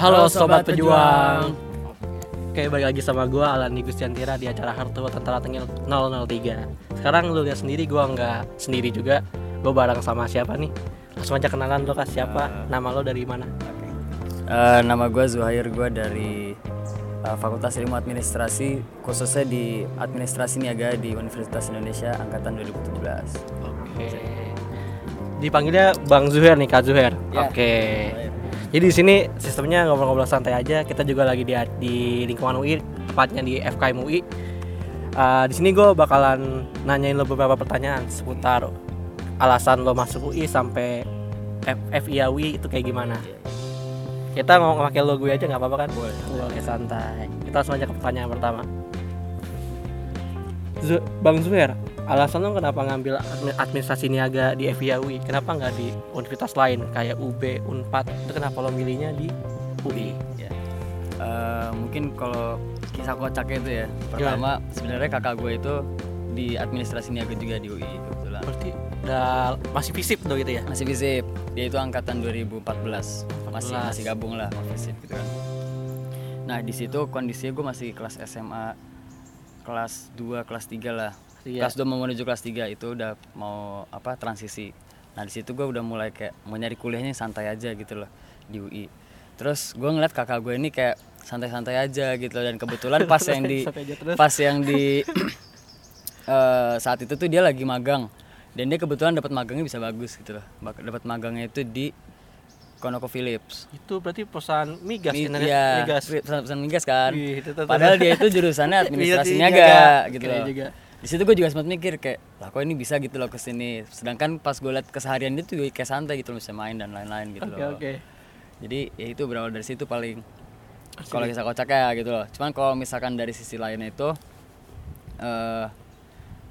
Halo sobat pejuang. Oke, balik lagi sama gua Alan Gustiantira di acara Hartu Tentara Tengil 003. Sekarang lu lihat sendiri gua nggak sendiri juga. Gua bareng sama siapa nih? Langsung aja kenalan lo kak siapa? Nama lo dari mana? Eh, nama gue Zuhair, gue dari eh, Fakultas Ilmu Administrasi, khususnya di Administrasi Niaga di Universitas Indonesia Angkatan 2017. Oke. Dipanggilnya Bang Zuher nih, Kak Zuher. Ya. Oke. Jadi di sini sistemnya ngobrol-ngobrol santai aja. Kita juga lagi di di lingkungan UI, tepatnya di FKM UI. Uh, di sini gue bakalan nanyain lo beberapa pertanyaan seputar alasan lo masuk UI sampai F FIA UI itu kayak gimana. Kita mau pakai lo gue aja nggak apa-apa kan? Boleh. Oke santai. Kita langsung aja ke pertanyaan pertama. Zu- Bang Zuher, alasan lo kenapa ngambil admi- administrasi niaga di FIA UI? Kenapa nggak di universitas lain kayak UB, Unpad? Itu kenapa lo milihnya di UI? Eh, mungkin kalau kisah kocaknya itu ya, pertama sebenarnya kakak gue itu di Administrasi Niaga juga di UI kebetulan. Berarti udah masih visip tuh gitu ya? Masih visip, dia itu angkatan 2014, masih 14. masih gabung lah sama visip gitu kan. Nah di situ kondisinya gue masih kelas SMA, kelas 2, kelas 3 lah. Iya. Kelas 2 mau menuju kelas 3 itu udah mau apa transisi. Nah di situ gue udah mulai kayak mau nyari kuliahnya santai aja gitu loh di UI. Terus gue ngeliat kakak gue ini kayak santai-santai aja gitu loh. dan kebetulan pas yang di pas yang di eh, saat itu tuh dia lagi magang dan dia kebetulan dapat magangnya bisa bagus gitu loh. Dapat magangnya itu di Konoko Philips. Itu berarti perusahaan migas, Mi- internet iya, migas. perusahaan migas kan. Wih, itu tuh- Padahal dia itu jurusannya administrasi Iya, niaga gitu loh. juga. Di situ gue juga sempat mikir kayak, lah kok ini bisa gitu loh ke sini. Sedangkan pas gue liat keseharian dia tuh kayak santai gitu loh, bisa main dan lain-lain gitu Oke loh. oke. Jadi ya itu berawal dari situ paling kalau kisah kocaknya gitu loh. Cuman kalau misalkan dari sisi lainnya itu eh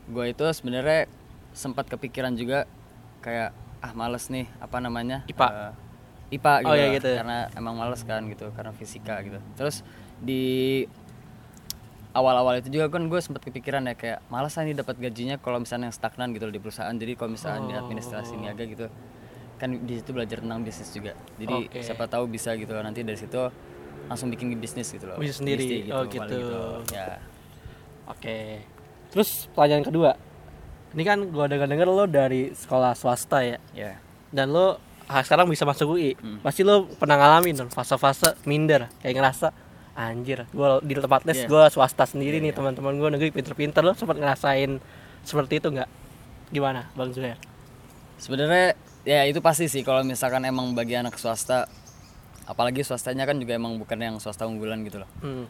gue itu sebenarnya sempat kepikiran juga kayak ah males nih apa namanya IPA. eh, IPA gitu, Oh, iya gitu. karena emang males kan gitu karena fisika gitu. Terus di awal-awal itu juga kan gue sempat kepikiran ya kayak malas nih dapat gajinya kalau misalnya yang stagnan gitu loh di perusahaan. Jadi kalau misalnya di administrasi Oh. niaga gitu kan di situ belajar tentang bisnis juga. Jadi Oke. siapa tahu bisa gitu loh nanti dari situ langsung bikin bisnis gitu loh. Bisnis sendiri. Bisnis Oh, paling gitu. Ya. Oke. Terus pertanyaan kedua. Ini kan gua dengar-dengar lo dari sekolah swasta ya. Ya. dan lo sekarang bisa masuk UI Hmm. pasti lo pernah ngalamin dong fase-fase minder kayak ngerasa anjir gue di tempat les Iya. gue swasta sendiri nih teman-teman gue negeri pinter-pinter lo sempat ngerasain seperti itu nggak gimana bang Zuhair Sebenarnya ya itu pasti sih kalau misalkan emang bagi anak swasta apalagi swastanya kan juga emang bukan yang swasta unggulan gitu loh. hmm.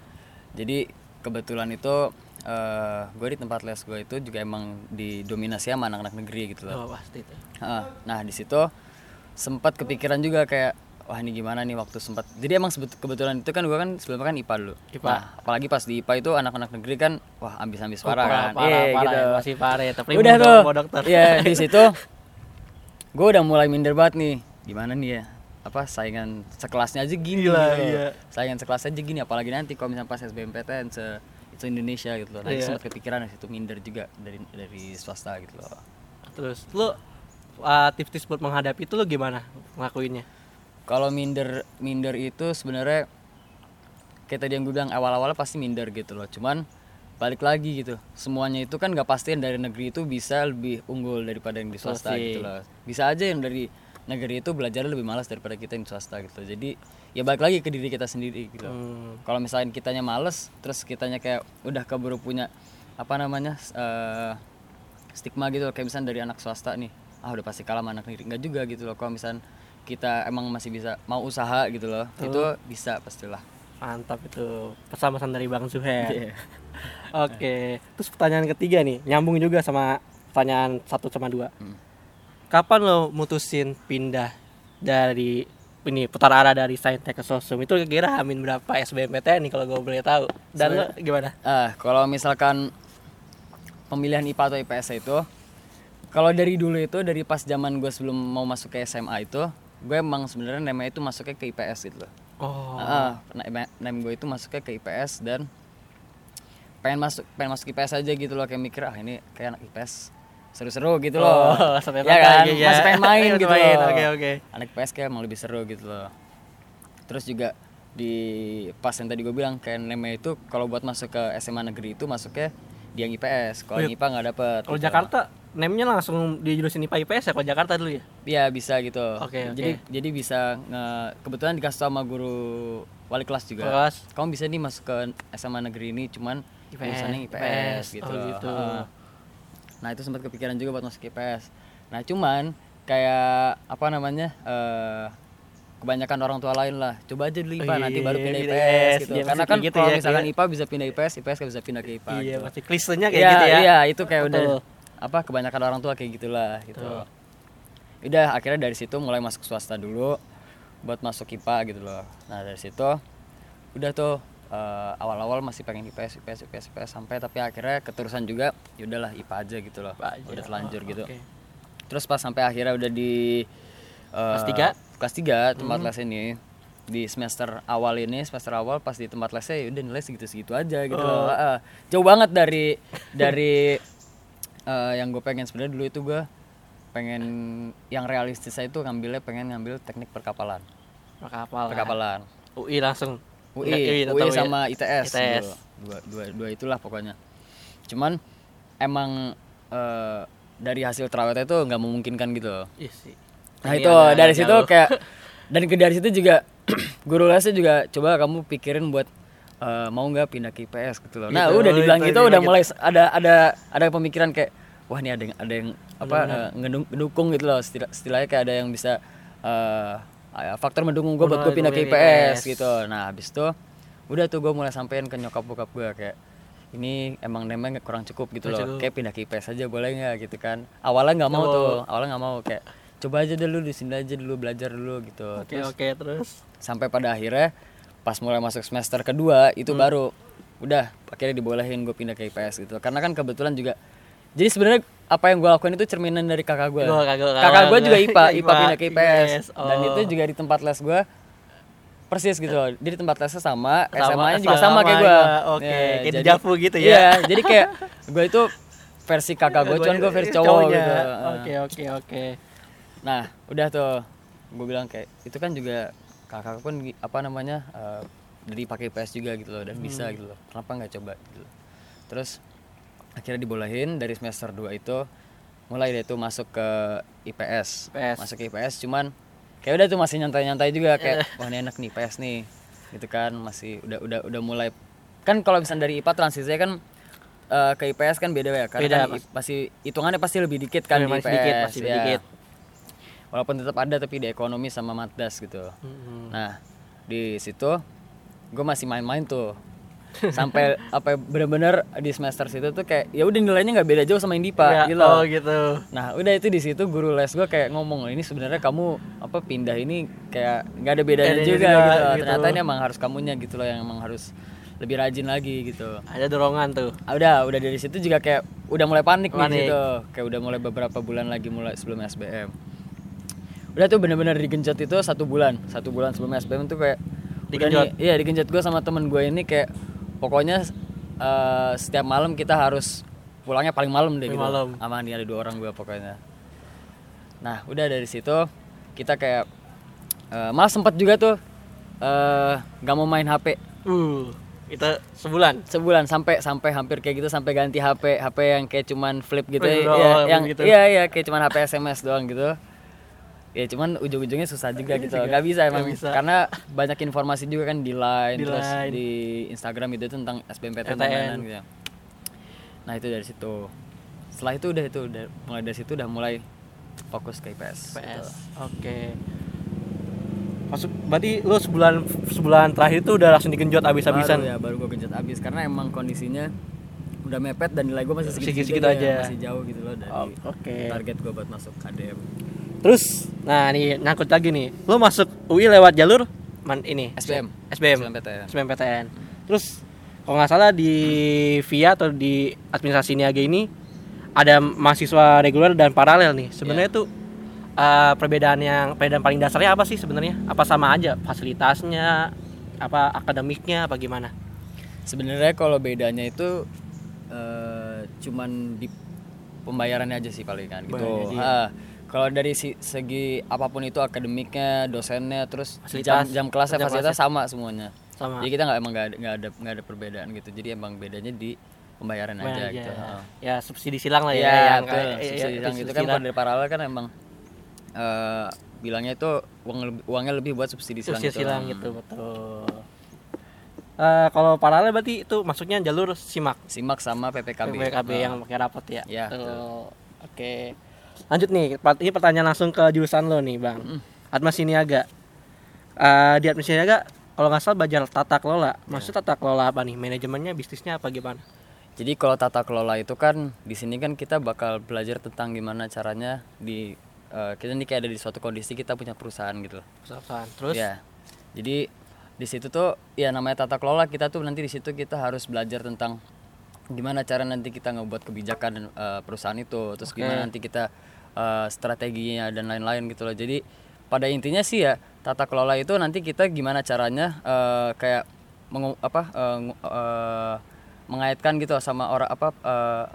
Jadi kebetulan itu eh gue di tempat les gue itu juga emang didominasi sama anak-anak negeri gitu loh. oh pasti itu Heeh. Nah di situ sempat kepikiran juga kayak wah ini gimana nih waktu sempat. Jadi emang sebet- kebetulan itu kan gue kan sebelumnya kan IPA dulu. IPA. Nah, apalagi pas di IPA itu anak-anak negeri kan wah ambis-ambis Oh, parah, kan. parah, Iya, parah, gitu. ya, masih parah ya tapi Udah tuh. dokter Iya di situ gue udah mulai minder banget nih. Gimana nih ya? Apa saingan sekelasnya aja gini Gila, gitu. iya. Saingan sekelas aja gini apalagi nanti kalau misalnya pas SBMPTN se itu Indonesia gitu loh. Nah, Iya. sempat kepikiran di situ minder juga dari dari swasta gitu loh. terus lo uh, tips-tips buat menghadapi itu lo gimana ngelakuinnya Kalau minder minder itu sebenarnya kayak tadi yang gue bilang awal-awal pasti minder gitu loh. Cuman balik lagi gitu. Semuanya itu kan nggak pasti yang dari negeri itu bisa lebih unggul daripada yang di swasta Pasti. gitu loh. Bisa aja yang dari negeri itu belajar lebih malas daripada kita yang di swasta gitu. Jadi ya balik lagi ke diri kita sendiri gitu. Hmm. Kalau misalnya kitanya males, terus kitanya kayak udah keburu punya apa namanya eh, stigma gitu loh. kayak misalnya dari anak swasta nih, ah udah pasti kalah sama anak negeri. Enggak juga gitu loh. Kalau misalnya kita emang masih bisa mau usaha gitu loh, itu bisa pastilah. mantap itu pesan-pesan dari bang Zuhair Iya. Oke, terus pertanyaan ketiga nih, nyambung juga sama pertanyaan satu sama dua. Hmm. Kapan lo mutusin pindah dari ini putar arah dari Saintek ke Sosum itu kira-kira hamin berapa SBMPTN nih kalau gue boleh tahu. Dan lo gimana? Ah, kalau misalkan pemilihan IPA atau IPS itu Kalau dari dulu itu dari pas zaman gue sebelum mau masuk ke SMA itu, gue emang sebenarnya namanya itu masuknya ke IPS gitu loh. Oh. Na- name gue itu masuknya ke IPS dan pengen masuk pengen masuk IPS aja gitu loh kayak mikir ah ini kayak anak IPS seru-seru gitu loh. Oh, ya kan? ya. Masih pengen main gitu main, loh. oke, oke. Anak IPS kayak emang lebih seru gitu loh. Terus juga di pas yang tadi gue bilang kayak namanya itu kalau buat masuk ke SMA negeri itu masuknya di yang IPS. Kalau yang IPA nggak dapet. Kalau gitu. Jakarta name-nya langsung di jurusan IPA IPS ya kalau Jakarta dulu ya. Iya bisa gitu. Oke, oke. Jadi jadi bisa nge- kebetulan dikasih sama guru wali kelas juga. Kelas. Kamu bisa nih masuk ke SMA negeri ini cuman IPS, IPS, IPS, gitu. oh gitu. Heeh. Nah itu sempat kepikiran juga buat masuk IPS. Nah cuman kayak apa namanya eh, kebanyakan orang tua lain lah. Coba aja dulu IPA Oh, nanti iya, baru pindah iya, IPS IPS. gitu. Iya, Karena kan gitu kalau ya, misalkan IPA bisa pindah IPS, IPS nggak bisa pindah ke IPA. Iya, gitu. pasti klisenya kayak Iya, gitu ya. Iya, itu kayak udah Betul. Apa kebanyakan orang tua kayak gitulah gitu. Udah akhirnya dari situ mulai masuk swasta dulu buat masuk IPA gitu loh. Nah, dari situ udah tuh eh, awal-awal masih pengen IPS, IPS, IPS, IPS sampai tapi akhirnya keterusan juga ya udahlah IPA aja gitu loh. Aja. Udah telanjur gitu. Oke. Terus pas sampai akhirnya udah di eh, Kelas tiga? Hmm. Kelas 3 tempat les ini di semester awal ini semester awal pas di tempat lesnya ya udah nilai segitu-segitu aja gitu Oh. loh. Heeh. jauh banget dari dari eh, yang gue pengen sebenarnya dulu itu gue pengen yang realistis saya itu ngambilnya pengen ngambil teknik perkapalan Kapal. perkapalan UI langsung. UI, UI, atau sama ITS, ITS. Dua, dua, dua itulah pokoknya. Cuman emang eh, dari hasil terawetnya itu nggak memungkinkan gitu. sih. Nah Ini itu dari situ kayak dan ke dari situ juga guru lesnya juga coba kamu pikirin buat eh, mau nggak pindah ke IPS gitu loh. Nah Gitu, udah dibilang itu gitu udah gitu. mulai s- ada ada ada pemikiran kayak wah ini ada yang ada yang apa ngedung- ngedukung gitu loh. Setidaknya kayak ada yang bisa eh, ah, faktor mendukung gue buat gue pindah ke IPS gitu. Nah habis itu udah tuh gue mulai sampein ke nyokap bokap gue kayak ini emang nggak kurang cukup gitu loh. kayak pindah ke IPS aja boleh nggak? Gitu kan. Awalnya nggak mau tuh awalnya nggak mau. Kayak coba aja dulu di sini aja dulu belajar dulu gitu. Oke, oke, terus. sampai pada akhirnya pas mulai masuk semester kedua itu Hmm. baru udah akhirnya dibolehin gue pindah ke IPS gitu karena kan kebetulan juga jadi sebenarnya apa yang gue lakukan itu cerminan dari kakak gue Oh, kakak- gue juga. IPA IPA pindah ke IPS dan oh. itu juga di tempat les gue persis gitu loh. Jadi tempat lesnya sama, Sama, SMA-nya juga sama sama kayak gue. Oke, kayak dejavu gitu ya. Iya, jadi kayak gue itu versi kakak gue, cuman gue versi cowok Cowoknya. gitu. Oke, oke, oke. Nah, udah tuh. Gue bilang kayak itu kan juga kakak pun apa namanya eh, dari pakai PS juga gitu loh dan bisa gitu loh. Kenapa nggak coba gitu. loh. Terus akhirnya dibolehin dari semester 2 itu mulai deh tuh masuk ke IPS. IPS. Masuk ke IPS cuman kayak udah tuh masih nyantai-nyantai juga kayak wah ini enak nih IPS nih. Gitu kan masih udah udah udah mulai kan kalau misalnya dari IPA transisinya kan eh, ke IPS kan beda ya karena Beda, kan pasti hitungannya pasti lebih dikit kan Iya, di masih IPS. dikit, masih ya. dikit. Walaupun tetap ada tapi di ekonomi sama matdas gitu. Mm-mm. Nah, di situ gue masih main-main tuh. Sampai apa ya, bener-bener di semester situ tuh kayak ya udah nilainya nggak beda jauh sama yang DIPA Ya, gitu. Oh, gitu. Nah, udah itu di situ guru les gue kayak ngomong ini sebenarnya kamu apa pindah ini kayak nggak ada bedanya juga, juga, gitu. gitu. Ternyata ini emang harus kamunya gitu loh yang emang harus lebih rajin lagi gitu. Ada dorongan tuh. Ah, udah udah dari situ juga kayak udah mulai panik, nih Panik. gitu kayak udah mulai beberapa bulan lagi mulai sebelum SBM udah tuh bener-bener digenjot itu satu bulan satu bulan sebelum SBM tuh kayak Digenjot? nih, iya digenjot gue sama temen gue ini kayak pokoknya eh, setiap malam kita harus pulangnya paling malam deh Paling gitu malam. sama nih ada dua orang gue pokoknya nah udah dari situ kita kayak eh, malah sempat juga tuh eh, nggak mau main HP Uh, kita sebulan. sebulan sampai sampai hampir kayak gitu sampai ganti HP HP yang kayak cuman flip gitu Flip ya, doang, ya, yang gitu. iya iya kayak cuman HP SMS doang gitu ya cuman ujung-ujungnya susah juga gitu nggak bisa emang bisa. karena banyak informasi juga kan di line Di terus Line. di Instagram itu tentang SBMPTN PTN. dan gitu ya. nah itu dari situ setelah itu udah itu udah mulai dari situ udah mulai fokus ke IPS, PS. gitu. Oke. Masuk berarti lu sebulan sebulan terakhir itu udah langsung digenjot abis-abisan. Baru ya baru gue genjot abis karena emang kondisinya udah mepet dan nilai gue masih segitu, Segitu-segitu aja. masih jauh gitu loh dari Oh, oke. target gue buat masuk KDM Terus nah nih nyangkut lagi nih. Lu masuk UI lewat jalur man ini SBM SBM. SBMPTN. SBMPTN. Terus kalau nggak salah di via atau di administrasi niaga ini ada mahasiswa reguler dan paralel nih. Sebenarnya tuh eh, perbedaan yang perbedaan paling dasarnya apa sih sebenarnya? Apa sama aja fasilitasnya, apa akademiknya, apa gimana? Sebenarnya kalau bedanya itu eh, cuman di pembayarannya aja sih palingan gitu. Pembayarannya aja. Kalau dari si- segi apa pun itu akademiknya, dosennya, terus Fasilitas. jam jam kelasnya Jam fasilitas sama semuanya. Sama. Jadi kita nggak emang nggak ada nggak ada nggak ada perbedaan gitu. Jadi emang bedanya di pembayaran aja, Aja. gitu. Ah. Ya subsidi silang lah ya. Iya, yang betul. kayak- Subsidi iya, silang itu kan kalau dari paralel kan emang eh, bilangnya itu uang lebih- uangnya lebih buat subsidi silang Subsidi gitu. silang gitu betul. Eh, kalau paralel berarti itu masuknya jalur simak. Simak sama PPKB. PKB Ah. yang pakai rapat ya. Iya, Tuh. Oke. Lanjut nih, ini pertanyaan langsung ke jurusan lo nih, Bang. Mm. Atmas Siniaga. Eh di Atmas Siniaga kalau nggak salah belajar tata kelola. Iya. Maksudnya tata kelola apa nih? Manajemennya, bisnisnya apa gimana? Jadi kalau tata kelola itu kan di sini kan kita bakal belajar tentang gimana caranya di eh, kita nih kayak ada di suatu kondisi kita punya perusahaan gitu. loh. Perusahaan. Terus Ya. Jadi di situ tuh ya namanya tata kelola kita tuh nanti di situ kita harus belajar tentang gimana cara nanti kita ngebuat kebijakan dan, eh, perusahaan itu, terus gimana nanti kita eh, strateginya dan lain-lain gitu loh. Jadi pada intinya sih ya tata kelola itu nanti kita gimana caranya eh, kayak mengu- apa ngu- eh, mengaitkan gitu sama orang apa eh,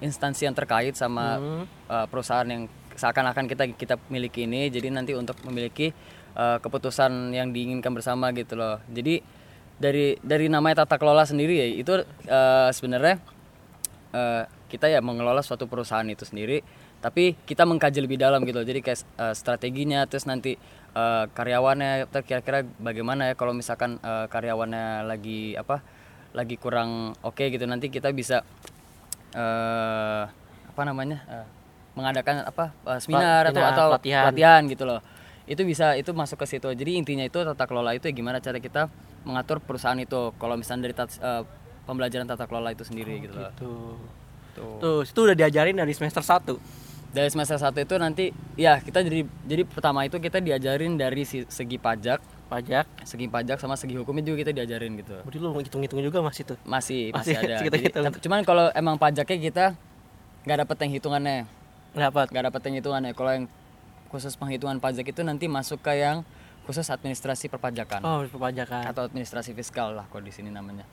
instansi yang terkait sama Hmm. eh, perusahaan yang seakan-akan kita kita miliki ini jadi nanti untuk memiliki eh, keputusan yang diinginkan bersama gitu loh jadi dari dari namanya tata kelola sendiri ya itu eh, sebenarnya eh, kita ya mengelola suatu perusahaan itu sendiri tapi kita mengkaji lebih dalam gitu jadi kayak eh, strateginya terus nanti eh, karyawannya kira-kira bagaimana ya kalau misalkan eh, karyawannya lagi apa lagi kurang oke gitu nanti kita bisa eh apa namanya eh, mengadakan apa eh, seminar atau atau pelatihan. pelatihan gitu loh. Itu bisa itu masuk ke situ. Jadi intinya itu tata kelola itu ya gimana cara kita mengatur perusahaan itu kalau misalnya dari tat- eh, pembelajaran tata kelola itu sendiri gitu loh tuh. Tuh. Tuh, itu udah diajarin dari semester 1. dari semester satu itu nanti ya kita jadi jadi pertama itu kita diajarin dari segi pajak Pajak. segi pajak sama segi hukumnya juga kita diajarin gitu Berarti lu ngitung-ngitung juga masih tuh. masih Masih masih ada kita Jadi, hitung. tapi- cuman kalau emang pajaknya kita nggak dapet yang hitungannya Dapat. nggak dapet yang hitungannya kalau yang khusus penghitungan pajak itu nanti masuk ke yang khusus administrasi perpajakan Oh, perpajakan. atau administrasi fiskal lah kalau di sini namanya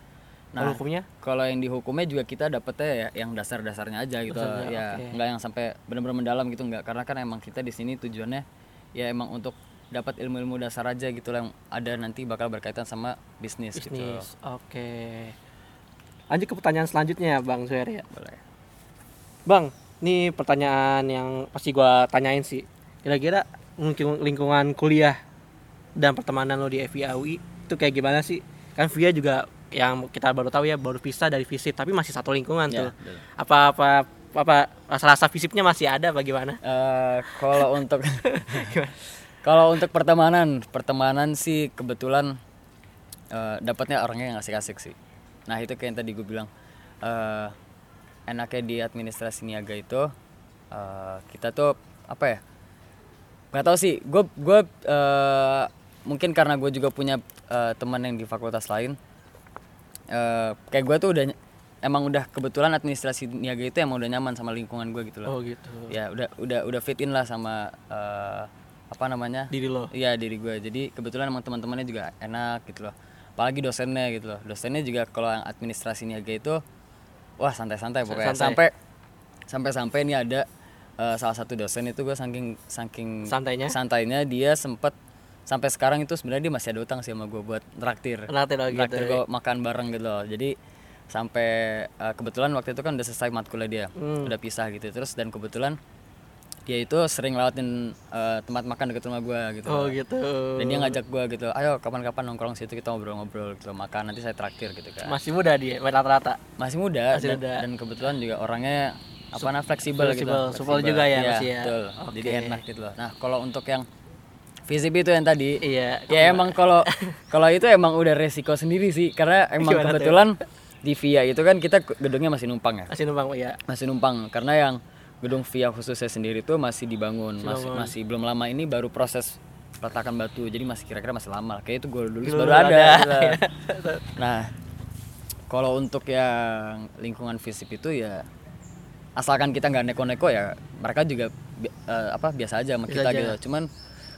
Kalau nah hukumnya? kalau yang di hukumnya juga kita dapetnya ya yang dasar-dasarnya aja gitu Dasarnya, ya oke. nggak yang sampai benar-benar mendalam gitu nggak karena kan emang kita di sini tujuannya ya emang untuk dapat ilmu-ilmu dasar aja gitu lah yang ada nanti bakal berkaitan sama bisnis, gitu Bisnis. Oke. Lanjut ke pertanyaan selanjutnya, Bang Suher ya. boleh Bang, ini pertanyaan yang pasti gua tanyain sih. Kira-kira lingkung- lingkungan kuliah dan pertemanan lo di FIA UI itu kayak gimana sih? Kan VIA juga yang kita baru tahu ya baru pisah dari FISIP tapi masih satu lingkungan Ya, tuh. betul. Apa apa apa rasa-rasa FISIPnya masih ada apa gimana? Eh, kalau untuk kalau untuk pertemanan pertemanan sih kebetulan eh, dapatnya orangnya yang asik-asik sih nah itu kayak yang tadi gue bilang eh, enaknya di administrasi niaga itu eh, kita tuh apa ya nggak tahu sih gue gue eh, mungkin karena gue juga punya eh, teman yang di fakultas lain eh, kayak gue tuh udah emang udah kebetulan administrasi niaga itu emang udah nyaman sama lingkungan gue gitu loh Oh gitu. ya udah udah udah fit in lah sama eh, apa namanya Diri lo. iya diri gue jadi kebetulan emang teman-temannya juga enak gitu loh apalagi dosennya gitu loh dosennya juga kalau yang administrasi niaga itu wah santai-santai pokoknya Santai. sampai sampai sampai ini ada eh, salah satu dosen itu gue saking saking Santainya? santainya dia sempet sampai sekarang itu sebenarnya dia masih ada utang sih sama gue buat traktir Traktir oh gitu. traktir gue makan bareng gitu loh jadi sampai eh, kebetulan waktu itu kan udah selesai matkulnya dia Hmm. udah pisah gitu terus dan kebetulan dia itu sering lewatin eh, tempat makan dekat rumah gue gitu Oh gitu. dan dia ngajak gue gitu ayo kapan-kapan nongkrong situ kita ngobrol-ngobrol gitu makan nanti saya traktir gitu kan Masih muda dia, rata-rata. masih muda, Masih dan, muda. dan kebetulan juga orangnya apa namanya fleksibel gitu fleksibel, juga ya Iya, masih ya. betul Oke. jadi enak gitu loh nah kalau untuk yang VCP itu yang tadi. Iya. ya emang kalau kalau itu emang udah resiko sendiri sih. Karena emang Gimana tuh? kebetulan di VIA itu kan kita gedungnya masih numpang ya? Masih numpang ya. masih numpang. Karena yang gedung VIA khususnya sendiri itu masih dibangun. Masih masih belum lama. Ini baru proses peletakan batu. Jadi masih kira-kira masih lama kayak itu gue Dulu baru ada. ada, nah kalau untuk yang lingkungan FISIP itu ya asalkan kita nggak neko-neko ya mereka juga eh, apa biasa aja sama Biasa kita aja. gitu. Cuman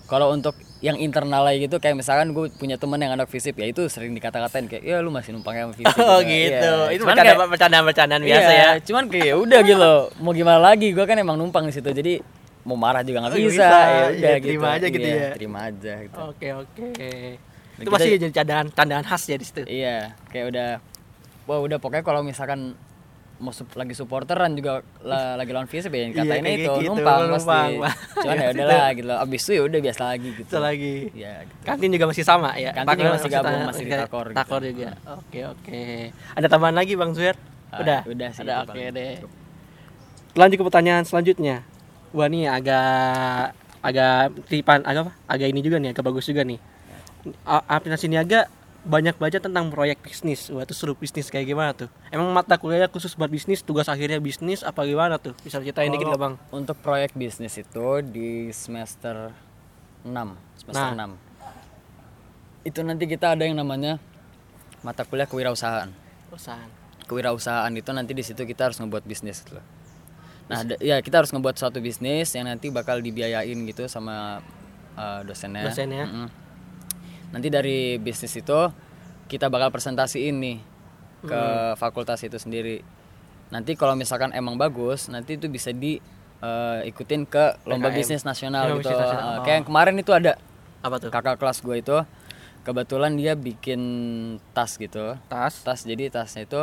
kalau untuk yang internal lagi gitu kayak misalkan gue punya temen yang anak fisip ya itu sering dikata-katain kayak ya lu masih numpangnya sama fisip Oh Iya. gitu. Itu Cuman bercanda kayak- bercandaan bercandaan biasa Iya, ya. Cuman kayak ya udah gitu. Mau gimana lagi? Gue kan emang numpang di situ. Jadi mau marah juga nggak Oh, nggak bisa. bisa. Ya udah Iya, gitu. terima aja gitu Iya, ya. Terima aja gitu. Oke oke. Itu pasti jadi candaan candaan khas ya di situ. Iya, kayak udah wah udah pokoknya kalau misalkan mau sup- lagi supporteran juga la- lagi lawan fisip ya Iya, katainnya kayak itu gitu, numpang numpang, pasti. Cuman Iya, ya situ. udahlah gitu. Abis itu ya udah biasa lagi gitu. Itu lagi. Iya, gitu. Kantin juga masih sama ya. Kantin juga masih gabung, masih di Takor gitu. Takor juga. Oke oke. Ada tambahan lagi Bang Zuer? Ah, Udah. udah sih, Ada oke paling. deh. Lanjut ke pertanyaan selanjutnya. Wah nih agak agak tipan agak apa? Agak ini juga nih, agak bagus juga nih. Aplikasi niaga banyak baca tentang proyek bisnis. Wah, itu seru bisnis kayak gimana tuh? Emang mata kuliahnya khusus buat bisnis, tugas akhirnya bisnis apa gimana tuh? Bisa ceritain dikit Kalau nggak, Bang? Untuk proyek bisnis itu di semester 6, semester Nah. 6. Itu nanti kita ada yang namanya mata kuliah kewirausahaan. Perusahaan. Kewirausahaan itu nanti di situ kita harus ngebuat bisnis gitu loh. Nah, ya kita harus ngebuat suatu bisnis yang nanti bakal dibiayain gitu sama uh, dosennya. Dosennya. Mm-mm. Nanti dari bisnis itu kita bakal presentasiin nih ke fakultas itu sendiri. Nanti kalau misalkan emang bagus, nanti itu bisa di uh, ikutin ke lomba PKM. bisnis nasional gitu. nasional. Uh, kayak yang kemarin itu ada Apa tuh? kakak kelas gue itu kebetulan dia bikin tas gitu Tas. tas jadi tasnya itu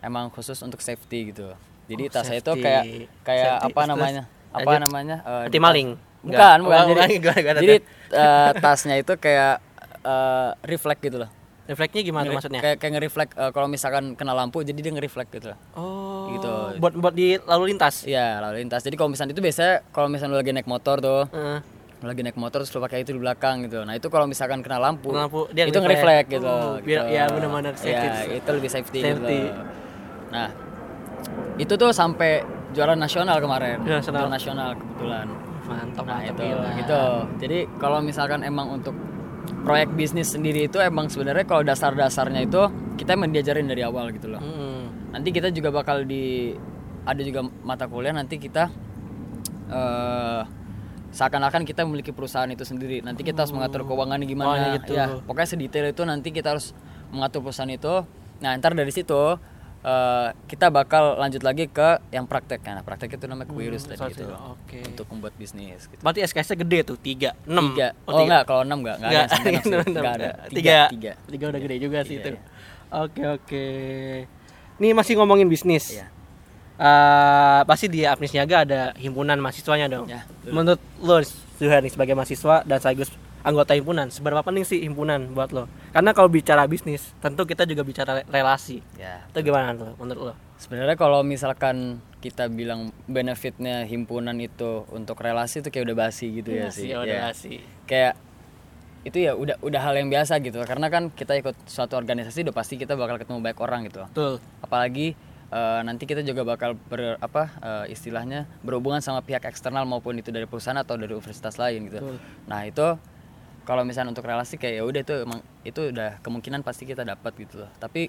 emang khusus untuk safety gitu jadi Oh, tasnya itu kayak kayak Safety, apa namanya apa lanjut. namanya eh, Anti maling? tas- Enggak. bukan bukan Oh, jadi bukan. Gimana, gimana jadi eh, tasnya itu kayak eh, reflect gitu loh Refleksnya gimana tuh Ngeri- maksudnya? kayak kayak nge-reflect eh, kalau misalkan kena lampu jadi dia nge-reflect gitu loh Oh. Gitu. Buat buat di lalu lintas. iya lalu lintas jadi kalau misalnya itu biasanya kalau misalnya lu lagi naik motor tuh lu lagi naik motor terus lu pakai itu di belakang gitu nah itu kalau misalkan kena lampu, Kena lampu, dia itu nge-reflect. nge-reflect gitu, Oh, biar- gitu. ya benar-benar safety. ya, itu lebih safety, Safety. gitu nah itu tuh sampai juara nasional kemarin Juara nasional. Juara nasional kebetulan Mantap, nah mantap itu gila. gitu jadi kalau misalkan emang untuk proyek bisnis sendiri itu emang sebenarnya kalau dasar-dasarnya itu kita emang diajarin dari awal gitu loh. Hmm. nanti kita juga bakal di ada juga mata kuliah nanti kita eh seakan-akan kita memiliki perusahaan itu sendiri. Nanti kita harus mengatur keuangannya Oh, gimana gitu. ya. Pokoknya sedetail itu nanti kita harus mengatur perusahaan itu. Nah ntar dari situ eh, kita bakal lanjut lagi ke yang praktek nah praktek itu namanya kewirus tadi Hmm, gitu Oke. untuk membuat bisnis gitu Berarti SKS-nya gede tuh, 3, 6. tiga oh, enggak kalau enam enggak enggak ada yang sampai enam sih. enam, enggak ada enam. tiga tiga Tiga udah gede juga sih Iya, itu. iya. Oke, oke. Nih masih ngomongin bisnis. Iya. Eh, pasti di Apnis Niaga ada himpunan mahasiswanya dong. Ya, betul. Menurut lo, Zuhair nih sebagai mahasiswa dan sekaligus anggota himpunan, seberapa penting sih himpunan buat lo? Karena kalau bicara bisnis, tentu kita juga bicara relasi. ya Itu gimana tuh menurut lo? Sebenarnya kalau misalkan kita bilang benefitnya himpunan itu untuk relasi itu kayak udah basi gitu ya sih. Iya, udah Ya. relasi. Kayak itu ya udah udah hal yang biasa gitu. Karena kan kita ikut suatu organisasi udah pasti kita bakal ketemu banyak orang gitu. Betul. Apalagi eh, nanti kita juga bakal ber apa eh, istilahnya berhubungan sama pihak eksternal maupun itu dari perusahaan atau dari universitas lain gitu. Betul. Nah, itu kalau misalnya untuk relasi kayak ya udah itu emang itu udah kemungkinan pasti kita dapat gitu loh. Tapi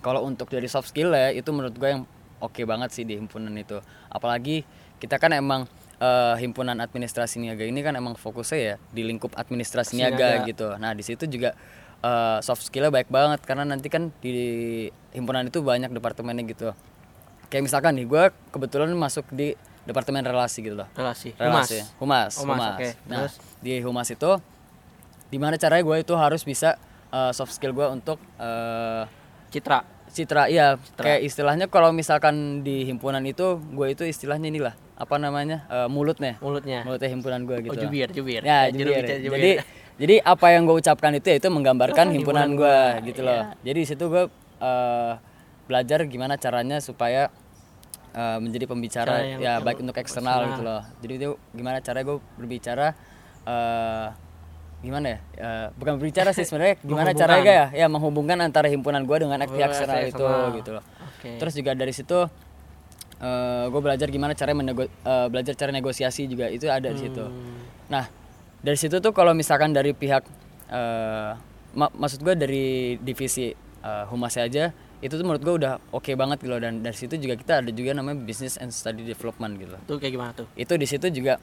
kalau untuk dari soft skill ya itu menurut gue yang oke banget sih di himpunan itu. Apalagi kita kan emang eh, himpunan administrasi niaga ini kan emang fokusnya ya di lingkup administrasi niaga Niaga. gitu. Nah, di situ juga eh, soft skillnya baik banget karena nanti kan di himpunan itu banyak departemennya gitu. Kayak misalkan nih gue kebetulan masuk di departemen relasi gitu loh Relasi. relasi humas Humas, humas, oke. nah Terus? di humas itu gimana caranya gue itu harus bisa uh, soft skill gue untuk uh, Citra. citra iya kayak istilahnya kalau misalkan di himpunan itu gue itu istilahnya inilah apa namanya uh, mulutnya Mulutnya. mulutnya himpunan gue gitu Oh, jubir, jubir. ya jubir. jubir, jubir. jadi jadi apa yang gue ucapkan itu ya itu menggambarkan Oh, himpunan gue gitu loh jadi di situ gue uh, belajar gimana caranya supaya uh, menjadi pembicara yang- ya yang baik untuk eksternal gitu loh jadi itu gimana caranya gue berbicara uh, gimana ya Uh, bukan berbicara sih sebenarnya gimana caranya ya ya menghubungkan antara himpunan gue dengan pihak Oh, eksternal itu eksternal. gitu loh Oke. terus juga dari situ gue belajar gimana cara menego eh, belajar cara negosiasi juga itu ada di situ Hmm. nah dari situ tuh kalau misalkan dari pihak eh, ma- maksud gue dari divisi eh, humasnya aja itu tuh menurut gue udah oke banget gitu loh dan dari situ juga kita ada juga namanya business and study development gitu loh Tuh kayak gimana tuh? itu di situ juga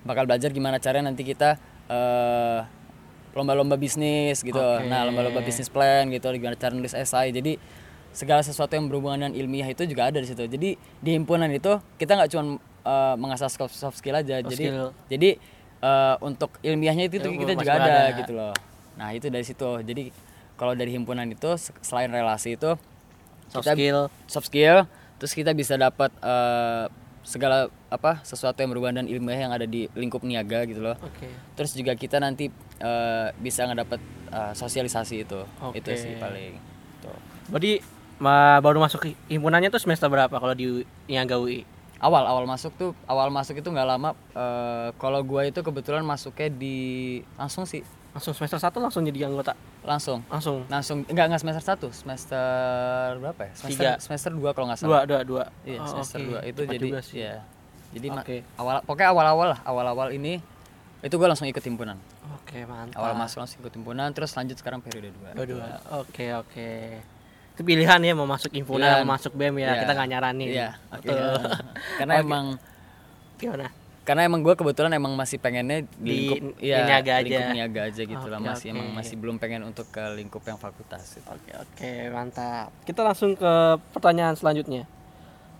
bakal belajar gimana caranya nanti kita eh, lomba-lomba bisnis gitu Oke. nah lomba-lomba bisnis plan gitu gimana cara nulis esai jadi segala sesuatu yang berhubungan dengan ilmiah itu juga ada di situ jadi di himpunan itu kita nggak cuma eh, mengasah soft, soft skill aja jadi skill. jadi eh, untuk ilmiahnya itu, Ilmu kita juga ada, ada. gitu loh nah itu dari situ jadi kalau dari himpunan itu se- selain relasi itu Soft kita- skill. soft skill terus kita bisa dapat eh, segala apa sesuatu yang berhubungan dengan ilmiah yang ada di lingkup niaga gitu loh Oke. terus juga kita nanti eh, bisa ngedapat eh, sosialisasi itu itu Oke. sih paling Tuh. Berarti ma- baru masuk hi- himpunannya tuh semester berapa kalau di Niaga UI? awal awal masuk tuh awal masuk itu nggak lama eh, kalau gua itu kebetulan masuknya di langsung sih Langsung semester 1 langsung jadi anggota. langsung Langsung. langsung enggak enggak semester 1 semester berapa ya semester Tiga. semester 2 kalau nggak salah Dua, dua, dua. Iya, Oh, semester oke. 2 itu Cepat jadi juga sih. ya. Jadi Oke. awal pokoknya awal-awal lah, awal-awal ini itu gue langsung ikut himpunan. Oke, mantap. Awal masuk langsung ikut himpunan, terus lanjut sekarang periode 2. Dua, dua. Oke, oke. Itu pilihan ya mau masuk himpunan, mau masuk BEM ya. Iya. Kita nggak nyaranin. Iya, oke. Betul. Karena Oke. emang Gimana? Karena emang gue kebetulan emang masih pengennya di, lingkup di iya, niaga aja. lingkup niaga aja gitu lah Oke, masih emang oke. masih belum pengen untuk ke lingkup yang fakultas gitu. Oke, oke, mantap. Kita langsung ke pertanyaan selanjutnya.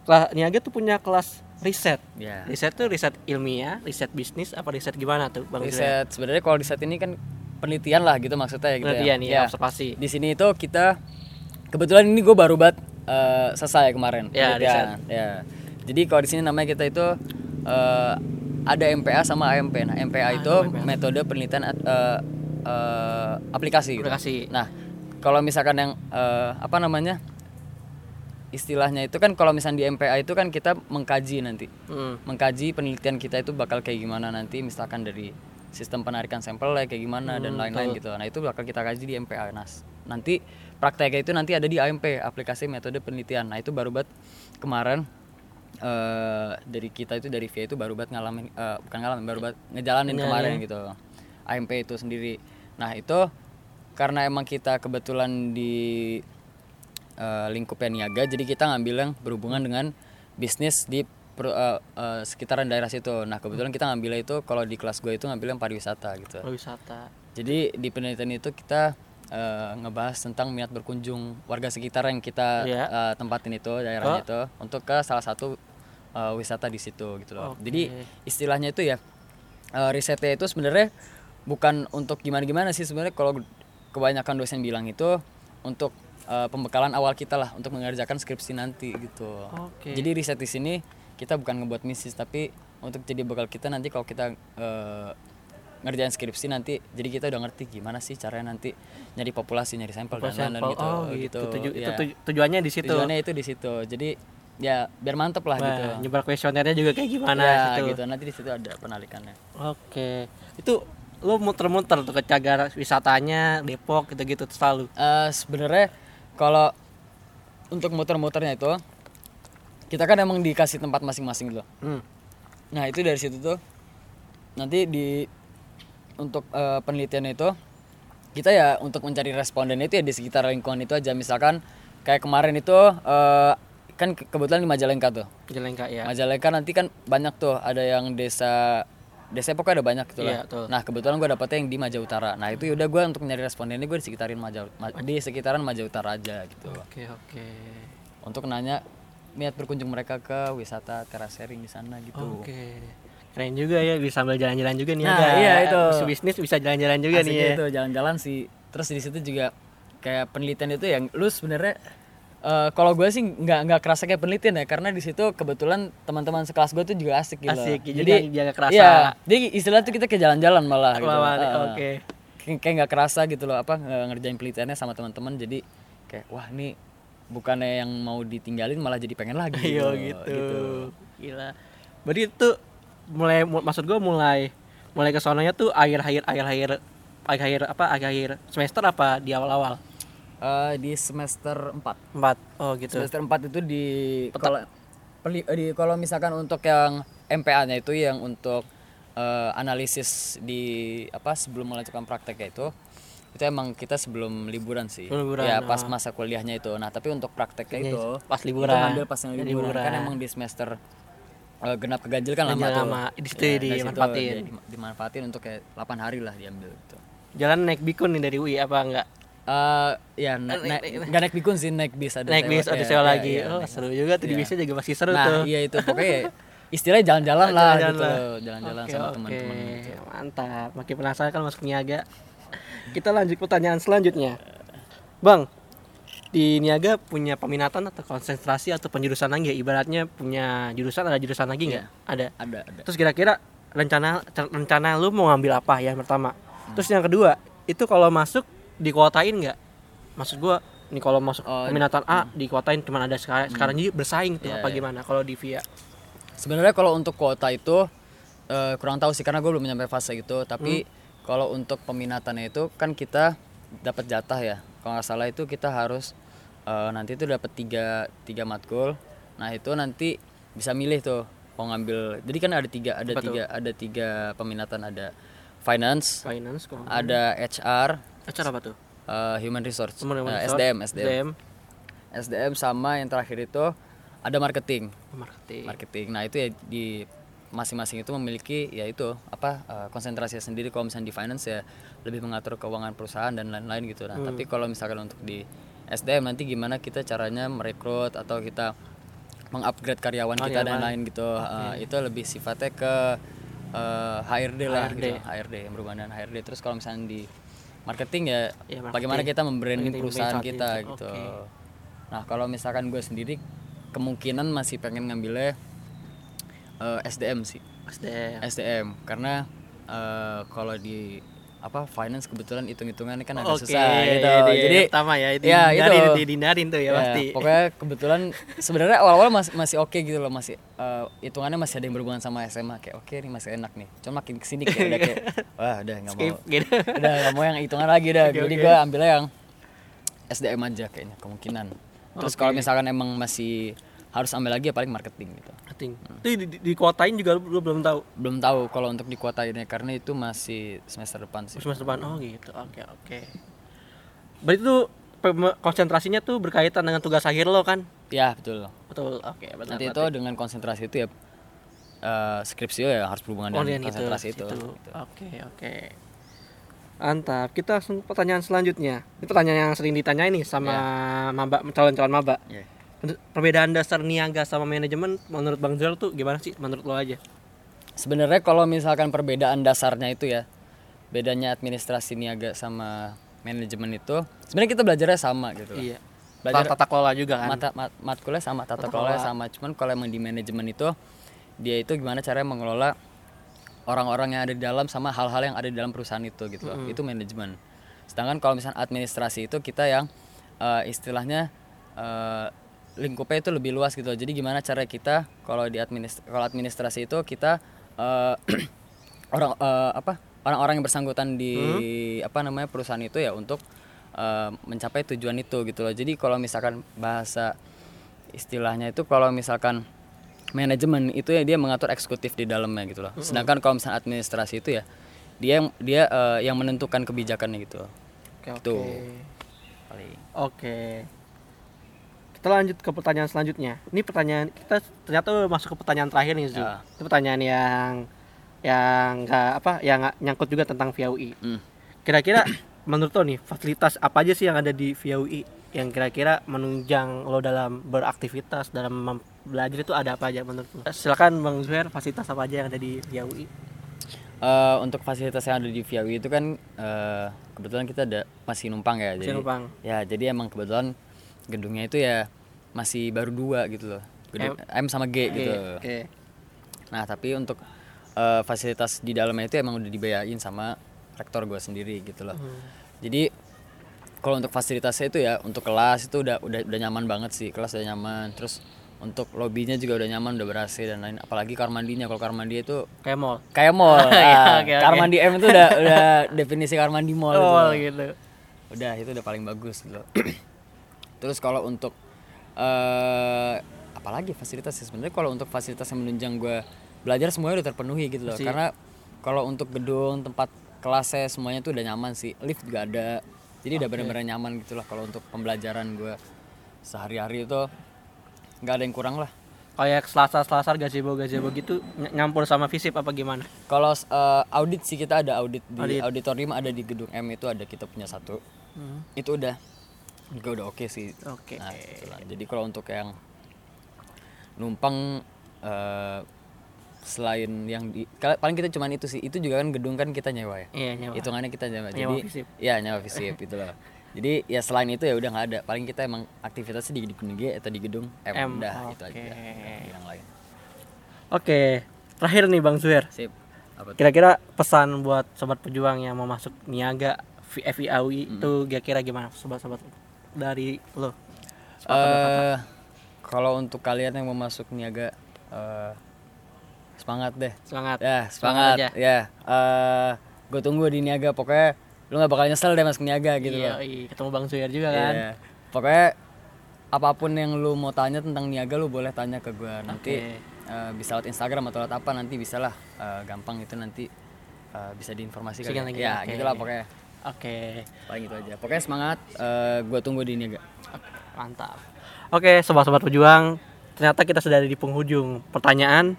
Kelas Niaga tuh punya kelas riset. Ya. Riset tuh riset ilmiah, riset bisnis, apa riset gimana tuh, Bang? Riset sebenarnya kalau riset ini kan penelitian lah gitu maksudnya gitu Penelitian ya. ya, observasi. Di sini itu kita kebetulan ini gue baru banget eh, selesai kemarin. Ya, penelitian. Ya. Jadi kalau di sini namanya kita itu eh, ada MPA sama AMP. Nah, MPA itu metode penelitian eh, eh, aplikasi. gitu. Aplikasi. Nah, kalau misalkan yang eh, apa namanya? Istilahnya itu kan kalau misalnya di MPA itu kan kita mengkaji nanti Hmm. mengkaji penelitian kita itu bakal kayak gimana nanti misalkan dari sistem penarikan sampel kayak gimana dan Hmm, lain-lain gitu. Nah, itu bakal kita kaji di MPA. Nah, s- nanti prakteknya itu nanti ada di AMP, aplikasi metode penelitian. Nah, itu baru buat kemarin eh dari kita itu dari VIA itu baru buat ngalamin eh, bukan ngalamin baru buat ngejalanin Iya, kemarin iya. gitu. AMP itu sendiri. Nah, itu karena emang kita kebetulan di eh, lingkupnya niaga jadi kita ngambil yang berhubungan dengan bisnis di per- eh, eh, sekitaran daerah situ nah kebetulan kita ngambilnya itu kalau di kelas gue itu ngambil yang pariwisata gitu Wisata. jadi di penelitian itu kita eh, ngebahas tentang minat berkunjung warga sekitar yang kita Iya. eh, tempatin itu daerahnya itu untuk ke salah satu eh, wisata di situ gitu loh Oke. jadi istilahnya itu ya eh, risetnya itu sebenarnya bukan untuk gimana-gimana sih sebenarnya kalau kebanyakan dosen bilang itu untuk eh, pembekalan awal kita lah untuk mengerjakan skripsi nanti gitu. Oke. Jadi riset di sini kita bukan ngebuat misi tapi untuk jadi bekal kita nanti kalau kita eh, ngerjain skripsi nanti jadi kita udah ngerti gimana sih caranya nanti nyari populasi nyari sampel dan lain-lain gitu Oh, gitu. Tuju- Iya. itu tuju- tujuannya di situ. Tujuannya itu di situ. Jadi ya biar mantep lah gitu. Nah, nyebar kuesionernya juga kayak gimana ya, gitu. gitu. Nanti di situ ada penalikannya. Oke. Itu lu muter-muter tuh ke cagar wisatanya Depok gitu-gitu selalu. Eh sebenarnya kalau untuk muter-muternya itu kita kan emang dikasih tempat masing-masing gitu. Hmm. Nah itu dari situ tuh nanti di untuk eh, penelitian itu kita ya untuk mencari responden itu ya di sekitar lingkungan itu aja misalkan kayak kemarin itu eh, kan ke- kebetulan di Majalengka tuh Jelengka ya. Majalengka nanti kan banyak tuh ada yang desa desa pokoknya ada banyak gitu Iya, lah. betul. Nah kebetulan gue dapetnya yang di Maja Utara. Nah itu yaudah gue untuk nyari respondennya gue di sekitarin Maja Ma- di sekitaran Maja Utara aja gitu. Oke, oke. Untuk nanya niat berkunjung mereka ke wisata terasering di sana gitu. Oke. Keren juga ya bisa sambil jalan-jalan juga nih Nah, iya, itu. Bisa bisnis bisa jalan-jalan juga nih Asiknya ya. itu jalan-jalan sih. Terus di situ juga kayak penelitian itu yang lu sebenarnya eh, kalau gue sih nggak nggak kerasa kayak penelitian ya karena di situ kebetulan teman-teman sekelas gue tuh juga asik gitu. Asik, jadi jadi nggak- nggak kerasa. Iya, jadi istilah tuh kita ke jalan-jalan malah gitu. Malah, Eh, oke. Kayak kayak nggak kerasa gitu loh apa nge- ngerjain penelitiannya sama teman-teman jadi kayak wah ini bukannya yang mau ditinggalin malah jadi pengen lagi. Iya gitu. Gila. Berarti itu mulai mu- maksud gua mulai mulai ke sononya tuh akhir-akhir akhir-akhir akhir-akhir apa akhir-akhir semester apa di awal-awal? Eh, di semester 4 Empat. Oh gitu. Semester 4 itu di kalau eh, di kalau misalkan untuk yang MPA-nya itu yang untuk eh, analisis di apa sebelum melanjutkan prakteknya itu itu emang kita sebelum liburan sih Liburan, ya pas ah. masa kuliahnya itu nah tapi untuk prakteknya itu pas itu liburan. ngambil pas yang Jadi liburan. kan liburan. emang di semester eh, genap keganjil kan lama Ganjil tuh lama. Di situ Ya, situ dimanfaatin. di- dimanfaatin untuk kayak 8 hari lah diambil gitu Jalan naik bikun nih dari UI apa enggak? Eh ya na na- nggak naik bikun sih naik bis ada naik bis ada ya, sewa ya, lagi. iya, oh, naik seru juga tuh di Iya. bisnya juga masih seru nah tuh. iya itu pokoknya istilahnya jalan-jalan lah Jalan-jalan gitu jalan-jalan Oke, sama oke. teman-teman gitu. Mantap. Makin penasaran kan masuk niaga. Kita lanjut pertanyaan selanjutnya. Bang, di niaga punya peminatan atau konsentrasi atau penjurusan lagi ya? Ibaratnya punya jurusan ada jurusan lagi nggak? Ada. ada ada Terus kira-kira rencana rencana lu mau ngambil apa yang pertama? Terus yang kedua, itu kalau masuk dikuotain nggak? Maksud gua nih kalau masuk Oh, peminatan A dikuotain cuma ada sekarang sekarang jadi bersaing tuh Iya, apa iya. gimana kalau di via? sebenarnya kalau untuk kuota itu eh, kurang tahu sih karena gue belum nyampe fase gitu tapi kalau untuk peminatannya itu kan kita dapat jatah ya kalau nggak salah itu kita harus eh, nanti itu dapat tiga tiga matkul nah itu nanti bisa milih tuh mau ngambil jadi kan ada tiga ada tuh? tiga ada tiga peminatan ada finance Finance kok. ada HR Acara apa tuh? eh, human resource Human eh, resource, SDM SDM SDM, SDM sama yang terakhir itu ada marketing marketing. marketing. Nah itu ya di masing-masing itu memiliki ya itu apa eh, konsentrasi sendiri. Kalau misalnya di finance ya lebih mengatur keuangan perusahaan dan lain-lain gitu. Nah tapi kalau misalkan untuk di SDM nanti gimana kita caranya merekrut atau kita mengupgrade karyawan, kita dan lain gitu. Eh, itu lebih sifatnya ke eh, HRD lah HRD. gitu. HRD yang berhubungan dengan HRD. Terus kalau misalnya di marketing ya, Ya, marketing. bagaimana kita membranding perusahaan kita itu. gitu. Oke. Nah kalau misalkan gue sendiri kemungkinan masih pengen ngambilnya eh, SDM sih SDM. SDM karena eh, kalau di apa finance kebetulan hitung-hitungannya kan agak Oke, susah gitu jadi, jadi pertama ya itu ya, itu. dihindarin, dihindarin tuh ya, ya, pasti. pokoknya kebetulan sebenarnya awal-awal masih masih oke gitu loh masih eh, hitungannya masih ada yang berhubungan sama SMA kayak oke nih masih enak nih cuma makin ke sini kayak udah kayak wah udah nggak mau gitu. udah nggak mau yang hitungan lagi dah Oke, jadi oke. gue ambilnya yang SDM aja kayaknya kemungkinan terus kalau misalkan emang masih harus ambil lagi ya paling marketing gitu Marketing. Itu di, di, dikuotain juga lu, lu belum tahu. belum tahu kalau untuk di kuota ini karena itu masih semester depan sih Semester depan. Oh gitu. Oke, oke. Berarti tuh konsentrasinya tuh berkaitan dengan tugas akhir lo kan? ya betul Betul. Oke, benar. nanti itu dengan konsentrasi itu ya eh, skripsi ya harus berhubungan Oh, dengan konsentrasi itu, situ. gitu. Oke, oke. Mantap. Kita langsung pertanyaan selanjutnya. Ini pertanyaan yang sering ditanyain nih sama maba calon-calon maba. Ya. Perbedaan dasar niaga sama manajemen menurut Bang Zal tuh gimana sih menurut lo aja? sebenarnya kalau misalkan perbedaan dasarnya itu ya bedanya administrasi niaga sama manajemen itu sebenarnya kita belajarnya sama gitu. Iya. Belajar Tata kelola juga kan? mata mat, matkulnya sama tata Tata kelola sama cuman kalau emang di manajemen itu dia itu gimana caranya mengelola orang-orang yang ada di dalam sama hal-hal yang ada di dalam perusahaan itu gitu loh itu manajemen sedangkan kalau misalnya administrasi itu kita yang eh, istilahnya eh, lingkupnya itu lebih luas gitu loh. jadi gimana cara kita kalau di administ kalau administrasi itu kita eh, orang eh, apa orang-orang yang bersangkutan di apa namanya perusahaan itu ya untuk eh, mencapai tujuan itu gitu loh jadi kalau misalkan bahasa istilahnya itu kalau misalkan manajemen itu ya dia mengatur eksekutif di dalamnya gitu loh sedangkan kalau misalnya administrasi itu ya dia yang dia eh, yang menentukan kebijakannya gitu Oke, Gitu. oke. paling Oke. Kita lanjut ke pertanyaan selanjutnya. Ini pertanyaan kita ternyata masuk ke pertanyaan terakhir nih, Zu. Ah. Itu pertanyaan yang yang nggak apa yang nggak nyangkut juga tentang via UI. Hmm. Kira-kira menurut lo nih fasilitas apa aja sih yang ada di via UI yang kira-kira menunjang lo dalam beraktivitas dalam belajar itu ada apa aja menurut lo? Silakan Bang Zuhair fasilitas apa aja yang ada di via UI? Eh, untuk fasilitas yang ada di Viawi itu kan eh, kebetulan kita ada masih numpang ya Masih jadi numpang. ya jadi emang kebetulan gedungnya itu ya masih baru dua gitu loh Gedung, M sama G gitu Oke. Nah, tapi untuk eh, fasilitas di dalamnya itu emang udah dibayarin sama rektor gue sendiri gitu loh. Jadi kalau untuk fasilitasnya itu ya untuk kelas itu udah udah udah nyaman banget sih, kelas udah nyaman. Terus untuk lobbynya juga udah nyaman, udah ber-AC dan lain. Apalagi kamar mandinya, kalau kamar mandi itu Kayak mall. kayak mall. Iya, Nah, oke, oke. Kamar mandi M itu udah udah definisi kamar mandi mall gitu. Mall loh. gitu. Udah itu udah paling bagus gitu. loh. Terus kalau untuk eh apalagi fasilitas sih? Sebenarnya kalau untuk fasilitas yang menunjang gue belajar semuanya udah terpenuhi gitu loh. Karena kalau untuk gedung tempat kelasnya semuanya tuh udah nyaman sih. Lift juga ada. Jadi udah bener-bener nyaman gitu lah kalau untuk pembelajaran gue sehari-hari itu. Nggak ada yang kurang lah. Kayak selasa selasa gazebo gazebo gitu ny- nyampur sama visip apa gimana? Kalau eh, audit sih kita ada audit di Audit. auditorium ada di gedung M itu ada kita punya satu. Itu udah juga udah oke sih. Oke. Nah, itulah. jadi kalau untuk yang numpang eh, selain yang di paling kita cuman itu sih. Itu juga kan gedung kan kita nyewa ya? Iya nyawa hitungannya kita nyewa. Nyewa jadi visip. ya nyewa visip itu loh. Jadi ya selain itu ya udah nggak ada. Paling kita emang aktivitasnya di gedung G atau di gedung M, M, udah itu aja. Yang lain. Oke terakhir nih bang Zuher sip. Kira-kira pesan buat sobat pejuang yang mau masuk niaga V- FIAWI itu kira-kira gimana sobat-sobat dari lo? Eh, kalau untuk kalian yang mau masuk niaga eh, semangat deh. Semangat. Ya Semangat semangat, ya eh gue tunggu di niaga. Pokoknya lu nggak bakal nyesel deh masuk niaga gitu iya, loh. iya, ketemu bang Zuher juga kan. Iya. pokoknya apa pun yang lu mau tanya tentang niaga lu boleh tanya ke gue nanti Oke. eh, bisa lewat Instagram atau lewat apa nanti bisa lah. Eh, gampang itu nanti eh, bisa diinformasikan. Sekian ya, lagi, ya gitulah pokoknya oke paling itu aja pokoknya semangat gue tunggu di niaga mantap. Oke, sobat-sobat pejuang, ternyata kita sudah ada di penghujung pertanyaan.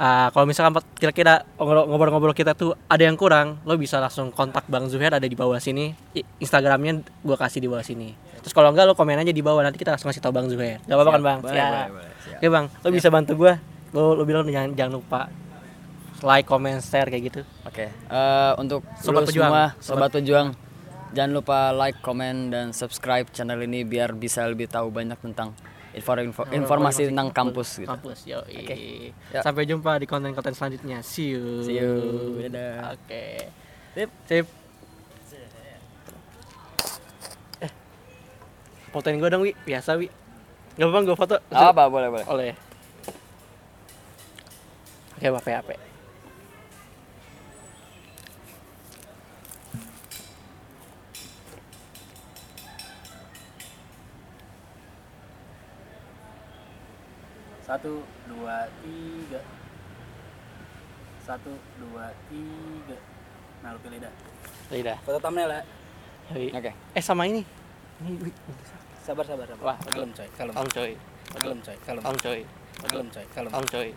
Ah, kalau misalkan kira-kira ngobrol-ngobrol kita tuh ada yang kurang, lo bisa langsung kontak Bang Zuher ada di bawah sini. Instagramnya gua kasih di bawah sini. Terus kalau enggak lo komen aja di bawah nanti kita langsung kasih tahu Bang Zuher. Gak apa-apa kan Bang? boleh, Siap. boleh, boleh, siap. Oke Bang, lo bisa bantu gua. Lo lo bilang jangan jangan lupa like, comment, share kayak gitu. Oke, eh, untuk Sobat sobat pejuang. semua, sobat pejuang, jangan lupa like, comment, dan subscribe channel ini biar bisa lebih tahu banyak tentang info, info- informasi tentang kampus gitu. Kampus, yo. Ya. Sampai jumpa di konten-konten selanjutnya. See you. See you. Dadah. Oke. Sip. Sip. Eh. Fotoin gue dong, Wi. Biasa, Wi. Gak apa-apa, gue foto. Apa, boleh boleh. Oleh. Oke, apa apa. Satu, dua, tiga. Satu, dua, tiga. Nah, lu pilih dah. Lidah. Foto thumbnail ya. Oke. Eh, sama ini. Ini. Sabar, sabar, sabar. Wah, kalem coy, kalem. Kalem, coy. Kalem coy, kalem. Coy. Kalem coy. Kalem, coy.